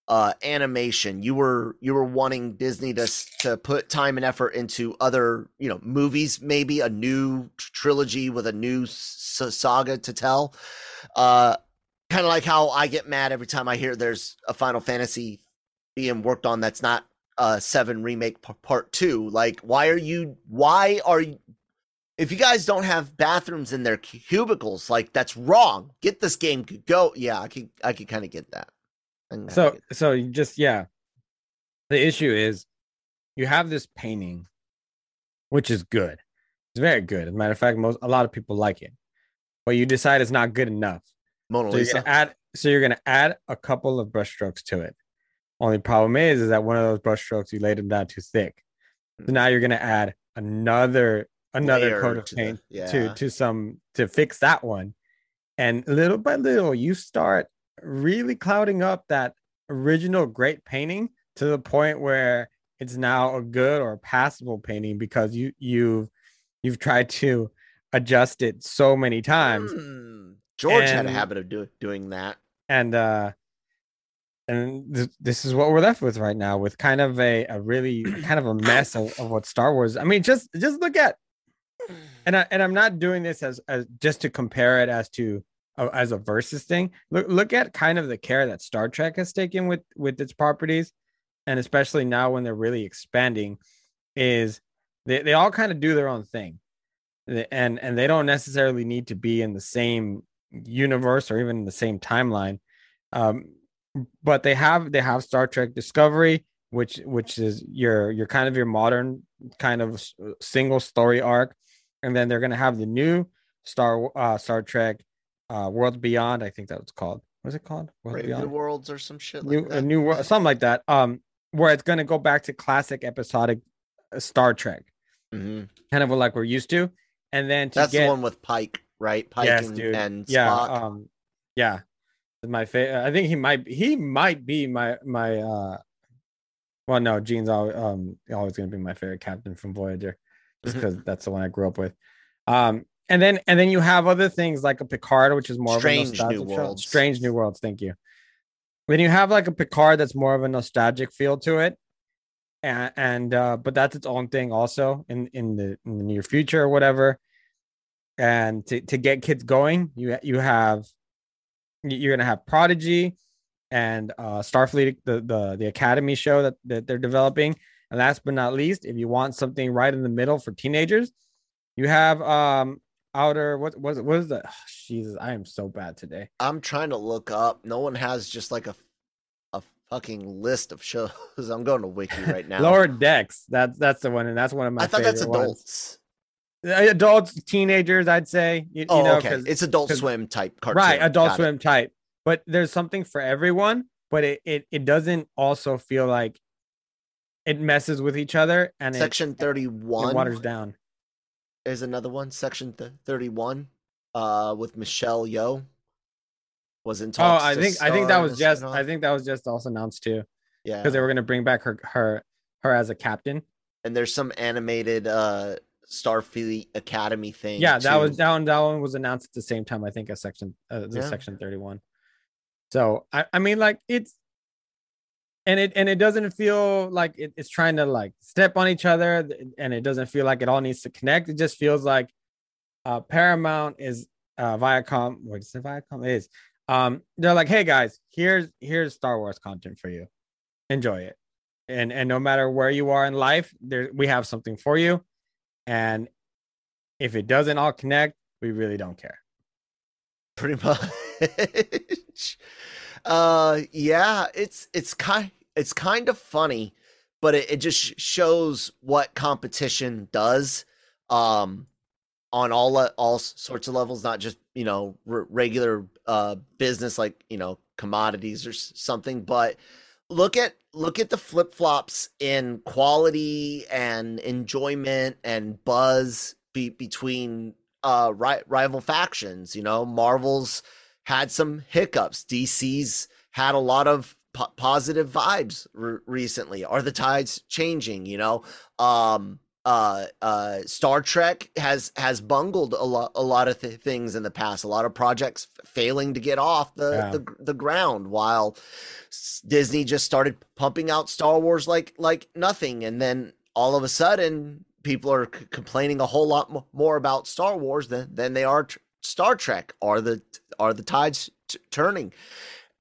[SPEAKER 2] uh animation, you were you were wanting Disney to to put time and effort into other, you know, movies, maybe a new trilogy with a new s- saga to tell. Uh kind of like how I get mad every time I hear there's a Final Fantasy being worked on that's not uh 7 remake p- part 2. Like why are you why are you if you guys don't have bathrooms in their cubicles, like that's wrong. Get this game go. Yeah, I can I can kind of get that. I
[SPEAKER 1] So
[SPEAKER 2] get-
[SPEAKER 1] so you just yeah. The issue is you have this painting, which is good. It's very good. As a matter of fact, most a lot of people like it. But you decide it's not good enough.
[SPEAKER 2] Mona
[SPEAKER 1] So you're gonna add so you're gonna add a couple of brushstrokes to it. Only problem is is that one of those brushstrokes you laid them down too thick. So hmm. now you're gonna add another another
[SPEAKER 2] Layer
[SPEAKER 1] coat of
[SPEAKER 2] to the-
[SPEAKER 1] paint
[SPEAKER 2] yeah.
[SPEAKER 1] to to some to fix that one. And little by little you start really clouding up that original great painting to the point where it's now a good or passable painting because you you've you've tried to adjust it so many times
[SPEAKER 2] Hmm. George had a habit of do, doing that.
[SPEAKER 1] and uh and th- this is what we're left with right now with kind of a, a really kind of a mess of, of what star wars i mean just just look at and I, and i'm not doing this as, as just to compare it as to as a versus thing. Look look at kind of the care that star trek has taken with with its properties and especially now when they're really expanding is they, they all kind of do their own thing. And and they don't necessarily need to be in the same universe or even in the same timeline um but they have they have star trek discovery which which is your your kind of your modern kind of single story arc and then they're to have the new star uh star trek uh world beyond i think that was called what's it called world
[SPEAKER 2] Brave
[SPEAKER 1] beyond
[SPEAKER 2] New Worlds or some shit like
[SPEAKER 1] new,
[SPEAKER 2] that.
[SPEAKER 1] a new world, something like that. Um, where it's going to go back to classic episodic uh, Star Trek,
[SPEAKER 2] Mhm.
[SPEAKER 1] kind of like we're used to, and then to
[SPEAKER 2] That's
[SPEAKER 1] get
[SPEAKER 2] the one with Pike, right? Pike
[SPEAKER 1] yes,
[SPEAKER 2] and,
[SPEAKER 1] dude,
[SPEAKER 2] and
[SPEAKER 1] yeah,
[SPEAKER 2] Spock.
[SPEAKER 1] um, yeah, my favorite. I think he might he might be my my. uh Well, no, Gene's always um always going to be my favorite captain from Voyager, just because that's the one I grew up with. Um, and then and then you have other things like a Picard, which is more
[SPEAKER 2] Strange
[SPEAKER 1] of a
[SPEAKER 2] New
[SPEAKER 1] nostalgic show. Strange New Worlds. Thank you. Then you have like a Picard that's more of a nostalgic feel to it, and, and uh, but that's its own thing also in in the in the near future or whatever. And to to get kids going, you you have you're gonna have Prodigy and uh Starfleet, the the the Academy show that that they're developing. And last but not least, if you want something right in the middle for teenagers, you have um outer what was what is that? Jesus, I am so bad today.
[SPEAKER 2] I'm trying to look up. No one has just like a a fucking list of shows. I'm going to wiki right now.
[SPEAKER 1] Lower decks. That's that's the one, and that's one of my
[SPEAKER 2] I thought that's
[SPEAKER 1] favorite ones.
[SPEAKER 2] adults.
[SPEAKER 1] Uh, Adults, teenagers, I'd say. You,
[SPEAKER 2] Oh,
[SPEAKER 1] you know,
[SPEAKER 2] okay. It's Adult Swim type cartoon.
[SPEAKER 1] right, Adult
[SPEAKER 2] Got it.
[SPEAKER 1] Swim type. But there's something for everyone, but it, it it doesn't also feel like it messes with each other and
[SPEAKER 2] Section
[SPEAKER 1] it
[SPEAKER 2] 31
[SPEAKER 1] waters down.
[SPEAKER 2] Is another one. Section th- 31 uh, with Michelle Yeoh was in
[SPEAKER 1] Oh. I think I think that was just
[SPEAKER 2] spin-off.
[SPEAKER 1] I think that was just also announced too
[SPEAKER 2] yeah.
[SPEAKER 1] because they were gonna bring back her her her as a captain.
[SPEAKER 2] and there's some animated uh Starfleet Academy thing.
[SPEAKER 1] Yeah, that was
[SPEAKER 2] too.
[SPEAKER 1] that one. That one was announced at the same time. I think as section uh, the
[SPEAKER 2] Yeah.
[SPEAKER 1] section thirty one. So I I mean like it's and it and it doesn't feel like it, it's trying to like step on each other and it doesn't feel like it all needs to connect. It just feels like uh Paramount is uh Viacom. What is it? Viacom It is. Um, they're like, hey guys, here's here's Star Wars content for you. Enjoy it. And and no matter where you are in life, there we have something for you. And if it doesn't all connect, we really don't care.
[SPEAKER 2] pretty much. uh, yeah, it's it's kind it's kind of funny, but it, it just shows what competition does. Um, on all all sorts of levels, not just you know r- regular uh, business like you know commodities or something, but look at look at the flip flops in quality and enjoyment and buzz be- between uh ri- rival factions. You know, Marvel's had some hiccups. DC's had a lot of po- positive vibes recently. Are the tides changing? You know, um, uh, uh, Star Trek has has bungled a lot a lot of th- things in the past. A lot of projects f- failing to get off the
[SPEAKER 1] Yeah.
[SPEAKER 2] the, the ground. While Disney just started pumping out Star Wars like like nothing, and then all of a sudden people are c- complaining a whole lot mo- more about Star Wars than than they are tr- Star Trek. Are the are the tides t- turning?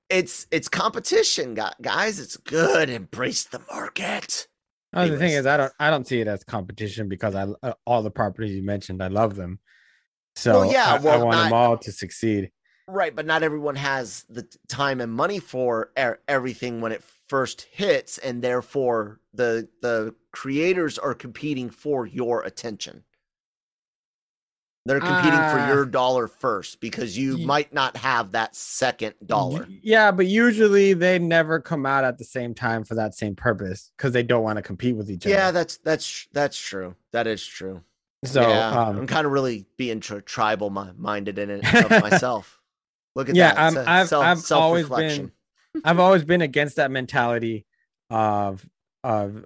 [SPEAKER 2] It's it's competition, guys. It's good. Embrace the market.
[SPEAKER 1] Oh, the thing is, I don't I don't see it as competition because I uh, all the properties you mentioned, I love them. So
[SPEAKER 2] yeah,
[SPEAKER 1] I, I
[SPEAKER 2] well,
[SPEAKER 1] want them all to succeed.
[SPEAKER 2] Right, but not everyone has the time and money for er- everything when it first hits, and therefore the the creators are competing for your attention. They're competing
[SPEAKER 1] Ah.
[SPEAKER 2] for your dollar first because you might not have that second dollar.
[SPEAKER 1] Yeah, but usually they never come out at the same time for that same purpose because they don't want to compete with each
[SPEAKER 2] Yeah,
[SPEAKER 1] other.
[SPEAKER 2] Yeah, that's that's that's true. That is true.
[SPEAKER 1] So
[SPEAKER 2] yeah,
[SPEAKER 1] um,
[SPEAKER 2] I'm kind of really being tri- tribal mi- minded in it of myself. Look at
[SPEAKER 1] Yeah,
[SPEAKER 2] that.
[SPEAKER 1] I'm, I've,
[SPEAKER 2] self-
[SPEAKER 1] I've always
[SPEAKER 2] self-reflection.
[SPEAKER 1] I've always been against that mentality of of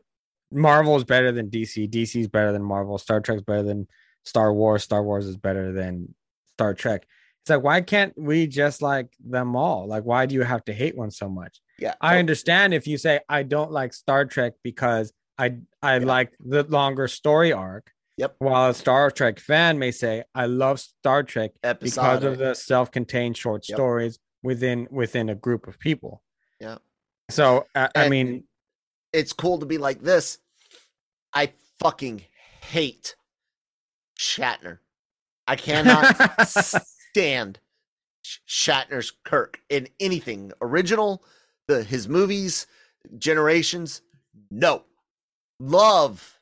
[SPEAKER 1] Marvel is better than DC, DC is better than Marvel, Star Trek's better than Star Wars, Star Wars is better than Star Trek. It's like why can't we just like them all? Like why do you have to hate one so much?
[SPEAKER 2] Yeah,
[SPEAKER 1] I understand if you say I don't like Star Trek because I I
[SPEAKER 2] Yeah.
[SPEAKER 1] like the longer story arc.
[SPEAKER 2] Yep.
[SPEAKER 1] While a Star Trek fan may say I love Star Trek because of the self-contained short
[SPEAKER 2] Yep.
[SPEAKER 1] stories within within a group of people.
[SPEAKER 2] Yeah.
[SPEAKER 1] So I, I mean,
[SPEAKER 2] it's cool to be like this. I fucking hate Shatner. I cannot stand Sh- Shatner's Kirk in anything original, the his movies, generations. No, love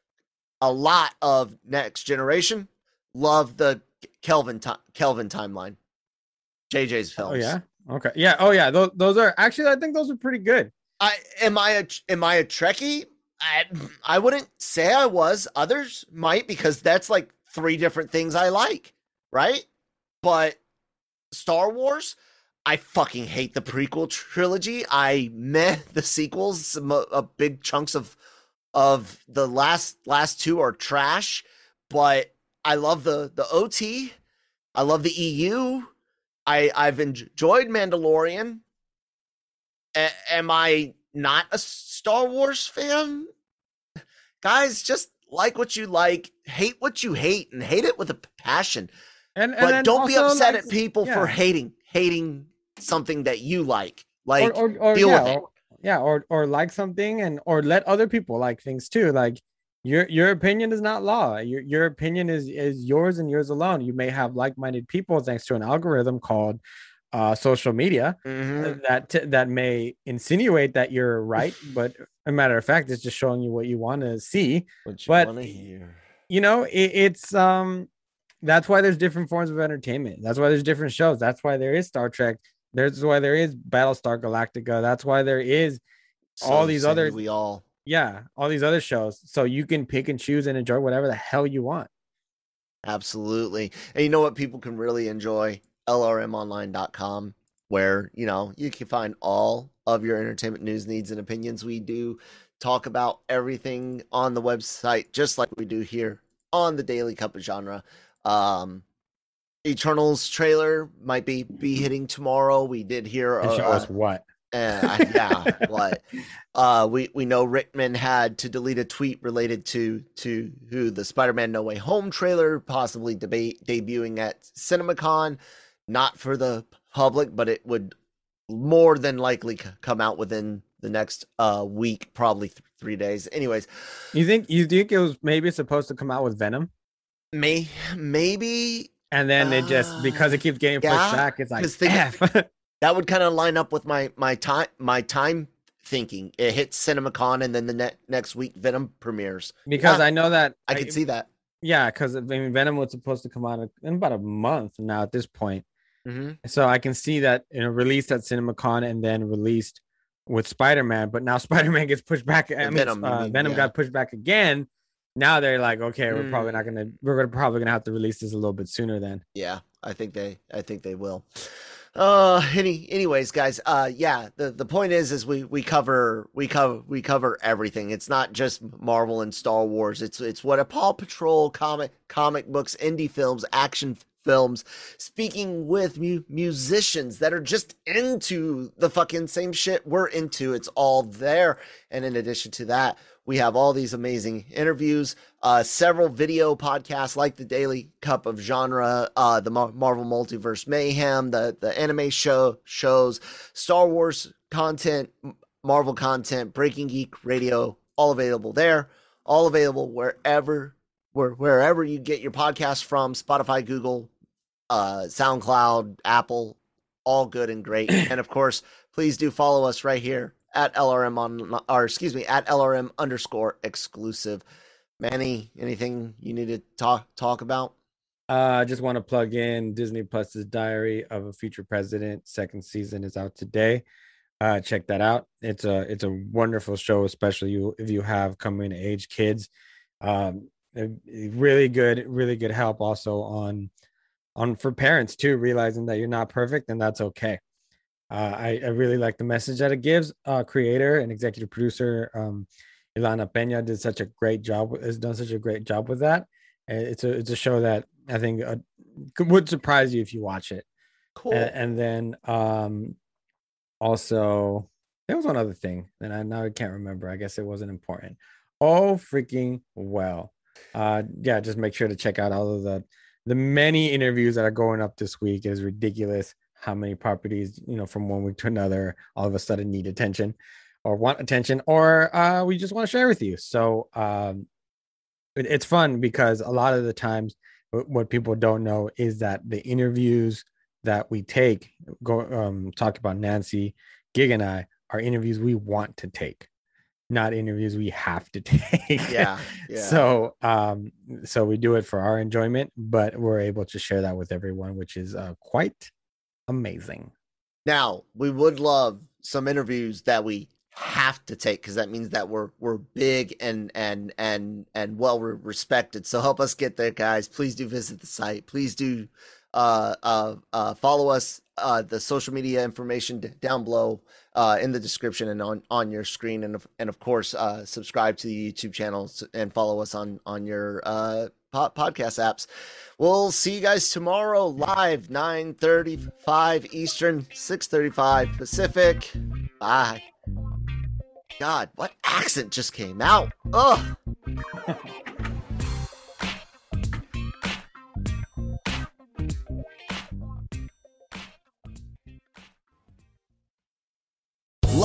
[SPEAKER 2] a lot of Next Generation. Love the Kelvin ti- Kelvin timeline. JJ's oh, films.
[SPEAKER 1] oh yeah, okay, yeah, oh yeah. Those those are actually I think those are pretty good.
[SPEAKER 2] I am I a am I a Trekkie? I I wouldn't say I was. Others might because that's like three different things I like, right? But Star Wars, I fucking hate the prequel trilogy. I meh the sequels. Some uh, uh, big chunks of of the last last two are trash, but I love the the OT. I love the EU. I I've enjoyed Mandalorian. A- am I not a Star Wars fan? Guys, just like what you like, hate what you hate, and hate it with a passion.
[SPEAKER 1] And, and
[SPEAKER 2] But don't be upset
[SPEAKER 1] like,
[SPEAKER 2] at people
[SPEAKER 1] yeah.
[SPEAKER 2] for hating hating something that you like. Like
[SPEAKER 1] or, or, or
[SPEAKER 2] deal
[SPEAKER 1] yeah,
[SPEAKER 2] with it.
[SPEAKER 1] or, yeah, or or like something and or let other people like things too. Like your your opinion is not law. Your your opinion is is yours and yours alone. You may have like-minded people thanks to an algorithm called uh, social media
[SPEAKER 2] Mhm.
[SPEAKER 1] that t- that may insinuate that you're right, but a matter of fact, it's just showing you what you want to see.
[SPEAKER 2] what you
[SPEAKER 1] but-
[SPEAKER 2] wanna hear.
[SPEAKER 1] You know, it, it's um that's why there's different forms of entertainment. That's why there's different shows. That's why there is Star Trek. There's why there is Battlestar Galactica. That's why there is all
[SPEAKER 2] So
[SPEAKER 1] these other-
[SPEAKER 2] we all
[SPEAKER 1] yeah, all these other shows. So you can pick and choose and enjoy whatever the hell you want.
[SPEAKER 2] Absolutely. And you know what people can really enjoy? LRMonline.com, where, you know, you can find all of your entertainment news, needs, and opinions. We do talk about everything on the website, just like we do here on the Daily Cup of Genre. Um, Eternals trailer might be be hitting tomorrow. We did hear uh,
[SPEAKER 1] show us what.
[SPEAKER 2] uh, yeah, what? Uh, we we know Rickman had to delete a tweet related to to who the Spider-Man No Way Home trailer possibly debate debuting at CinemaCon, not for the public, but it would more than likely c- come out within the next uh week, probably th- three days. Anyways,
[SPEAKER 1] You think you think it was maybe supposed to come out with Venom?
[SPEAKER 2] may maybe
[SPEAKER 1] And then it just because it keeps getting pushed
[SPEAKER 2] yeah,
[SPEAKER 1] back, it's like
[SPEAKER 2] think- that would kind of line up with my my time my time thinking. It hits CinemaCon and then the ne- next week Venom premieres.
[SPEAKER 1] because
[SPEAKER 2] Yeah,
[SPEAKER 1] I know that
[SPEAKER 2] I could see that.
[SPEAKER 1] yeah, because I mean Venom was supposed to come out in about a month now at this point.
[SPEAKER 2] Mm-hmm.
[SPEAKER 1] So I can see that you know released at CinemaCon and then released with Spider-Man, but now Spider-Man gets pushed back. I mean,
[SPEAKER 2] Venom,
[SPEAKER 1] uh, Venom
[SPEAKER 2] yeah.
[SPEAKER 1] got pushed back again. Now they're like, okay, we're probably
[SPEAKER 2] Mm.
[SPEAKER 1] not gonna, we're gonna probably gonna have to release this a little bit sooner then.
[SPEAKER 2] Yeah, I think they I think they will. Uh any anyways guys, uh yeah, the the point is is we we cover we cover we cover everything. It's not just Marvel and Star Wars. It's it's what a Paw Patrol comic comic books, indie films, action films, speaking with mu- musicians that are just into the fucking same shit we're into. It's all there. And in addition to that, we have all these amazing interviews, uh, several video podcasts like the Daily Cup of Genre, uh, the Mar- Marvel Multiverse Mayhem, the the anime show shows, Star Wars content, Marvel content, Breaking Geek Radio, all available there, all available wherever where, wherever you get your podcast from, Spotify, Google, uh, SoundCloud, Apple, all good and great. and of course, please do follow us right here at LRM on, or excuse me, at LRM underscore exclusive. Manny, anything you need to talk talk about?
[SPEAKER 1] Uh, I just want to plug in Disney Plus's Diary of a Future President. Second season is out today. Uh, check that out. It's a it's a wonderful show, especially you if you have coming age kids. Um, really good, really good help also on on for parents too, realizing that you're not perfect and that's okay. Uh, I, I really like the message that it gives. Uh, creator and executive producer um, Ilana Pena did such a great job. Has done such a great job with that. It's a it's a show that I think uh, would surprise you if you watch it.
[SPEAKER 2] Cool.
[SPEAKER 1] A- And, then um, also there was one other thing that I now I can't remember. I guess it wasn't important. Oh freaking well. Uh, yeah, just make sure to check out all of the the many interviews that are going up this week. is ridiculous how many properties you know from one week to another all of a sudden need attention or want attention or uh, we just want to share with you. So um, it- it's fun because a lot of the times wh- what people don't know is that the interviews that we take go um talk about Nancy Gig and I are interviews we want to take not interviews we have to take
[SPEAKER 2] yeah, yeah.
[SPEAKER 1] so um so we do it for our enjoyment but we're able to share that with everyone which is uh, quite amazing
[SPEAKER 2] Now, we would love some interviews that we have to take because that means that we're we're big and and and and well respected. So help us get there, guys. Please do visit the site. Please do uh uh uh follow us uh the social media information down below uh in the description and on on your screen and of, and of course uh subscribe to the YouTube channel and follow us on on your uh po- podcast apps. We'll see you guys tomorrow live 9:35 Eastern, 6:35 Pacific. Bye. God, what accent just came out? Ugh.